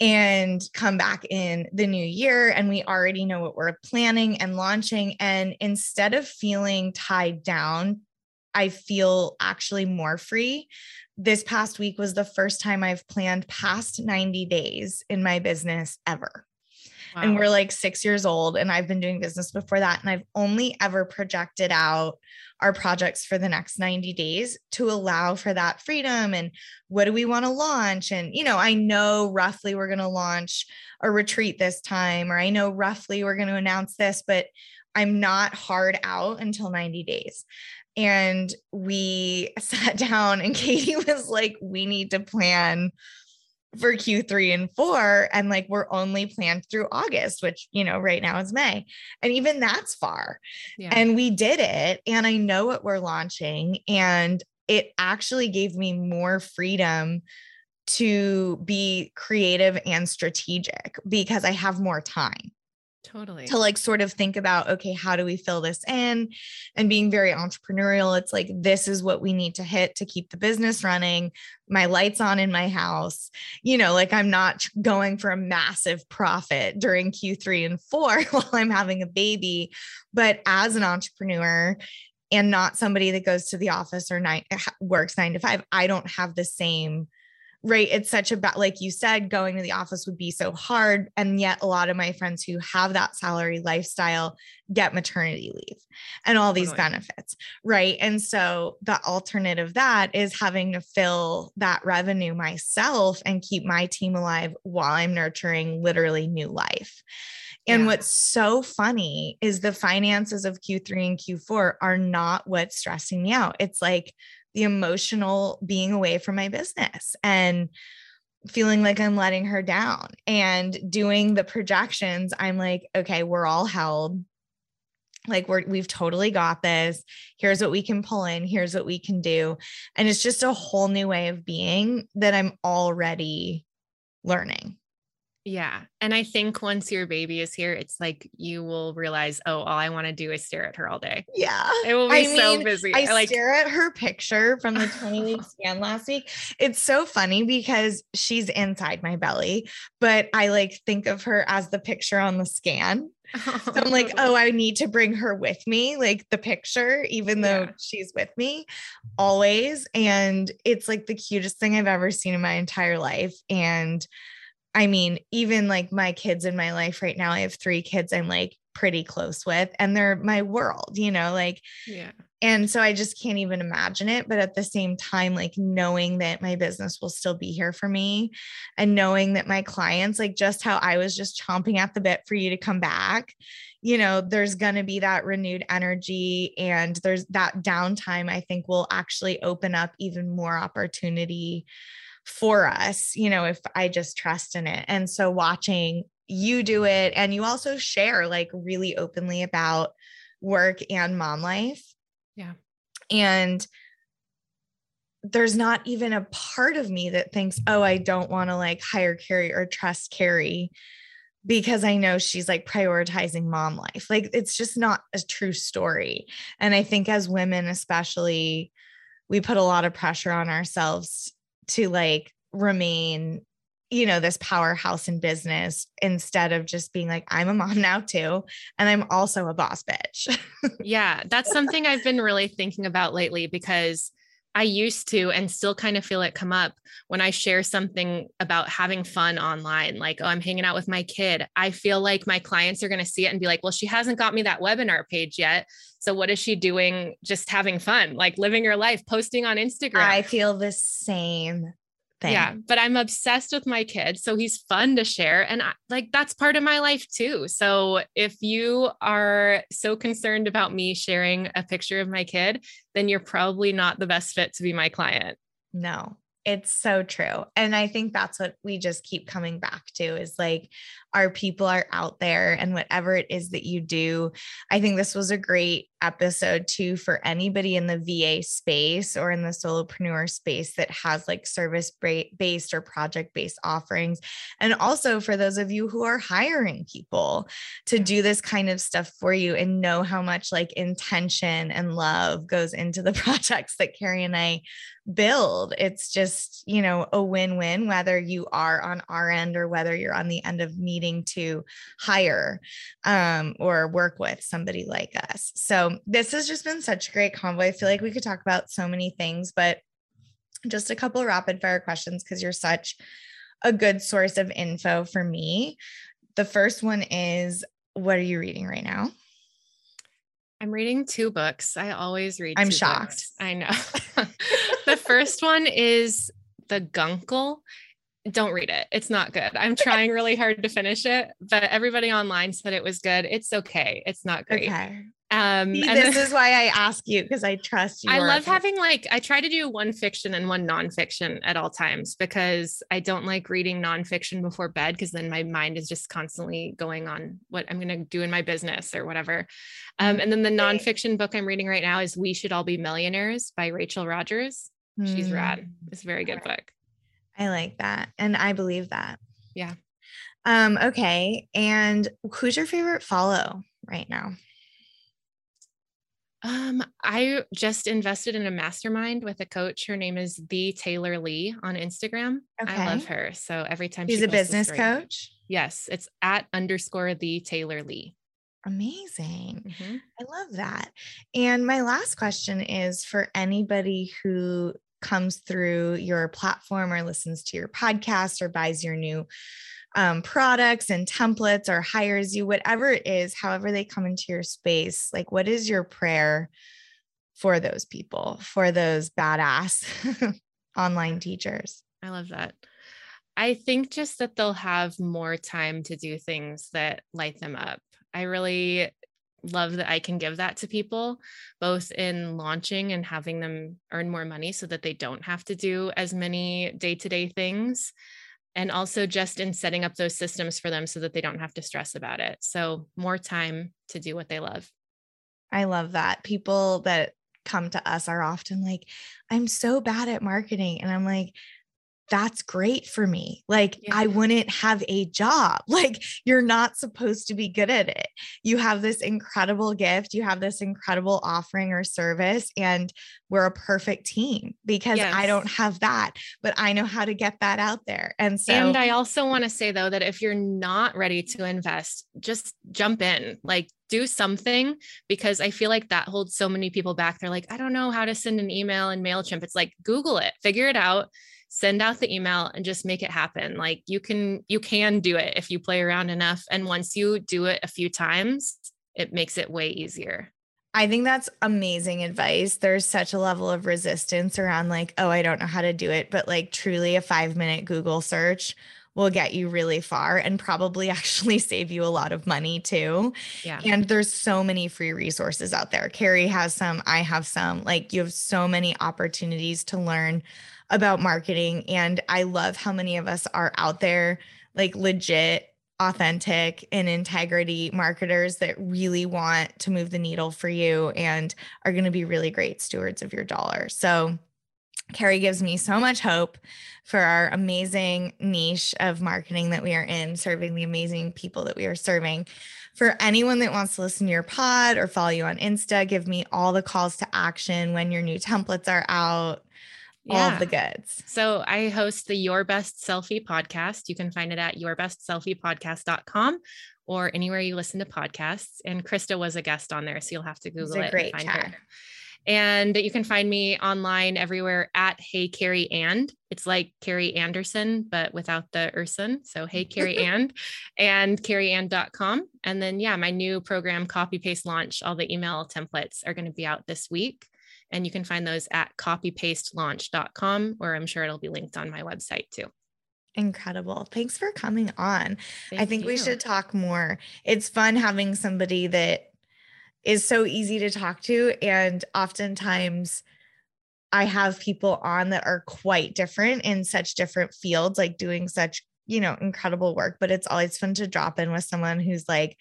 and come back in the new year and we already know what we're planning and launching. And instead of feeling tied down i feel actually more free. This past week was the first time i've planned past 90 days in my business ever wow. and we're like 6 years old and i've been doing business before that and i've only ever projected out our projects for the next 90 days to allow for that freedom and what do we want to launch and you know i know roughly we're going to launch a retreat this time or i know roughly we're going to announce this but i'm not hard out until 90 days and we <laughs> sat down and katie was like we need to plan for Q3 and 4 and like we're only planned through August which you know right now is May and even that's far. Yeah. And we did it and I know what we're launching and it actually gave me more freedom to be creative and strategic because I have more time. Totally. To like sort of think about, okay, how do we fill this in? And being very entrepreneurial, it's like, this is what we need to hit to keep the business running. My lights on in my house. You know, like I'm not going for a massive profit during Q3 and four <laughs> while I'm having a baby. But as an entrepreneur, and not somebody that goes to the office or nine works nine to five, I don't have the same right it's such a bad like you said going to the office would be so hard and yet a lot of my friends who have that salary lifestyle get maternity leave and all these totally. benefits right and so the alternative of that is having to fill that revenue myself and keep my team alive while i'm nurturing literally new life and yeah. what's so funny is the finances of Q3 and Q4 are not what's stressing me out. It's like the emotional being away from my business and feeling like I'm letting her down and doing the projections. I'm like, okay, we're all held. Like we're we've totally got this. Here's what we can pull in. Here's what we can do. And it's just a whole new way of being that I'm already learning. Yeah. And I think once your baby is here, it's like you will realize, oh, all I want to do is stare at her all day. Yeah. It will be I so busy. I like stare at her picture from the 20 week <laughs> scan last week. It's so funny because she's inside my belly, but I like think of her as the picture on the scan. So I'm like, <laughs> oh, I need to bring her with me, like the picture, even though yeah. she's with me always. And it's like the cutest thing I've ever seen in my entire life. And I mean, even like my kids in my life right now, I have three kids I'm like pretty close with, and they're my world, you know, like, yeah. And so I just can't even imagine it. But at the same time, like knowing that my business will still be here for me and knowing that my clients, like just how I was just chomping at the bit for you to come back, you know, there's going to be that renewed energy and there's that downtime, I think will actually open up even more opportunity for us, you know, if I just trust in it. And so watching you do it and you also share like really openly about work and mom life. Yeah. And there's not even a part of me that thinks, oh, I don't want to like hire Carrie or trust Carrie because I know she's like prioritizing mom life. Like it's just not a true story. And I think as women, especially, we put a lot of pressure on ourselves to like remain you know this powerhouse in business instead of just being like i'm a mom <laughs> now too and i'm also a boss bitch. <laughs> Yeah that's something i've been really thinking about lately because I used to and still kind of feel it come up when I share something about having fun online, like, oh, I'm hanging out with my kid. I feel like my clients are going to see it and be like, well, she hasn't got me that webinar page yet. So what is she doing? Just having fun, like living her life, posting on Instagram. I feel the same thing. Yeah, but I'm obsessed with my kid, so he's fun to share and I, like that's part of my life too. So if you are so concerned about me sharing a picture of my kid, then you're probably not the best fit to be my client. No. It's so true. And I think that's what we just keep coming back to is like our people are out there and whatever it is that you do. I think this was a great episode too for anybody in the VA space or in the solopreneur space that has like service based or project based offerings. And also for those of you who are hiring people to do this kind of stuff for you and know how much like intention and love goes into the <laughs> projects that Carrie and I build. It's just, you know, a win win, whether you are on our end or whether you're on the end of needing to hire um, or work with somebody like us. So, this has just been such a great convo. I feel like we could talk about so many things, but just a couple rapid fire questions because you're such a good source of info for me. The first one is what are you reading right now? I'm reading two books. I always read. I'm shocked. Books. I know. <laughs> the first one is The Guncle. Don't read it. It's not good. I'm trying really hard to finish it, but everybody online said it was good. It's okay. It's not great. Okay. Um, See, and this then, is why I ask you because I trust you. I love having like I try to do one fiction and one nonfiction at all times because I don't like reading nonfiction before bed because then my mind is just constantly going on what I'm going to do in my business or whatever. Um, and then the nonfiction book I'm reading right now is "We Should All Be Millionaires" by Rachel Rodgers. She's rad. Hmm. It's a very good book. I like that, and I believe that. Yeah. Um. Okay. And who's your favorite follow right now? Um, I just invested in a mastermind with a coach. Her name is the Taylor Lee on Instagram. Okay. I love her. So every time she's she a business a coach. Yes, it's at underscore the Taylor Lee. Amazing. Mm-hmm. I love that. And my last question is for anybody who comes through your platform or listens to your podcast or buys your new um, products and templates or hires you, whatever it is, however they come into your space, like what is your prayer for those people, for those badass <laughs> online teachers? I love that. I think just that they'll have more time to do things that light them up. I really love that I can give that to people, both in launching and having them earn more money so that they don't have to do as many day to day things and also just in setting up those systems for them so that they don't have to stress about it. So, more time to do what they love. I love that. People that come to us are often like, I'm so bad at marketing. And I'm like, that's great for me. Like, yeah. I wouldn't have a job. <laughs> Like, you're not supposed to be good at it. You have this incredible gift, you have this incredible offering or service, and we're a perfect team because yes. I don't have that, but I know how to get that out there. And so, and I also want to say though that if you're not ready to invest, just jump in, like, do something because I feel like that holds so many people back. They're like, I don't know how to send an email in MailChimp. It's like, Google it, figure it out send out the email and just make it happen like you can you can do it if you play around enough and once you do it a few times it makes it way easier I think that's amazing advice. There's such a level of resistance around, like, oh, I don't know how to do it. But like, truly, a five minute Google search will get you really far and probably <laughs> actually save you a lot of money too. Yeah. And there's so many free resources out there. Carrie has some, I have some. Like, you have so many opportunities to learn about marketing. And I love how many of us are out there, like legit, authentic, and integrity marketers that really want to move the needle for you and are going to be really great stewards of your dollar. So, Carrie gives me so much hope for our amazing niche of marketing that we are in, serving the amazing people that we are serving. For anyone that wants to listen to your pod or follow you on Insta, give me all the calls to action when your new templates are out, yeah. all the goods. So I host the Your Best Selfie podcast. You can find it at yourbestselfiepodcast.com or anywhere you listen to podcasts. And Krista was a guest on there, so you'll have to Google it and find chat. her. And you can find me online everywhere at Hey Carrie and. It's like Carrie Anderson, but without the Urson. So Hey Carrie <laughs> and and carrieand.com. And then yeah, my new program copy paste launch. All the email templates are going to be out this week. And you can find those at copypastelaunch.com, or I'm sure it'll be linked on my website too. Incredible. Thanks for coming on. Thank I think you. we should talk more. It's fun having somebody that is so easy to talk to. And oftentimes, I have people on that are quite different in such different fields, like doing such, you know, incredible work. But it's always fun to drop in with someone who's like,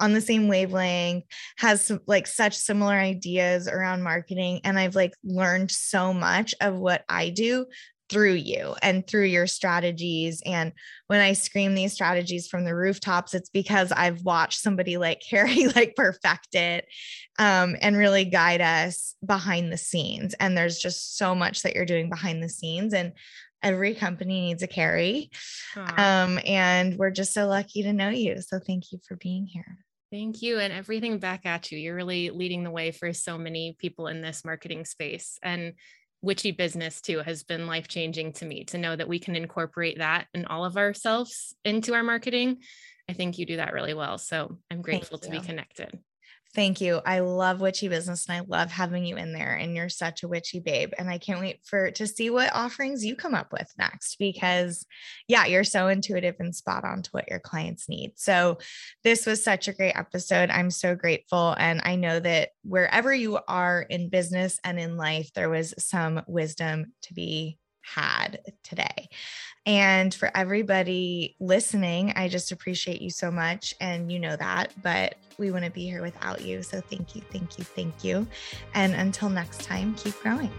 on the same wavelength, has like such similar ideas around marketing. And I've like learned so much of what I do through you and through your strategies. And when I scream these strategies from the rooftops, it's because I've watched somebody like <laughs> Carrie like perfect it um, and really guide us behind the scenes. And there's just so much that you're doing behind the scenes. And every company needs a Carrie. Um, and we're just so lucky to know you. So thank you for being here. Thank you. And everything back at you. You're really leading the way for so many people in this marketing space. And witchy business too has been life changing to me to know that we can incorporate that in all of ourselves into our marketing. I think you do that really well. So I'm grateful to be connected. Thank you. I love witchy business and I love having you in there and you're such a witchy babe and I can't wait for to see what offerings you come up with next because yeah, you're so intuitive and spot on to what your clients need. So this was such a great episode. I'm so grateful and I know that wherever you are in business and in life there was some wisdom to be had today. And for everybody listening, I just appreciate you so much. And you know that, but we wouldn't be here without you. So thank you, thank you, thank you. And until next time, keep growing.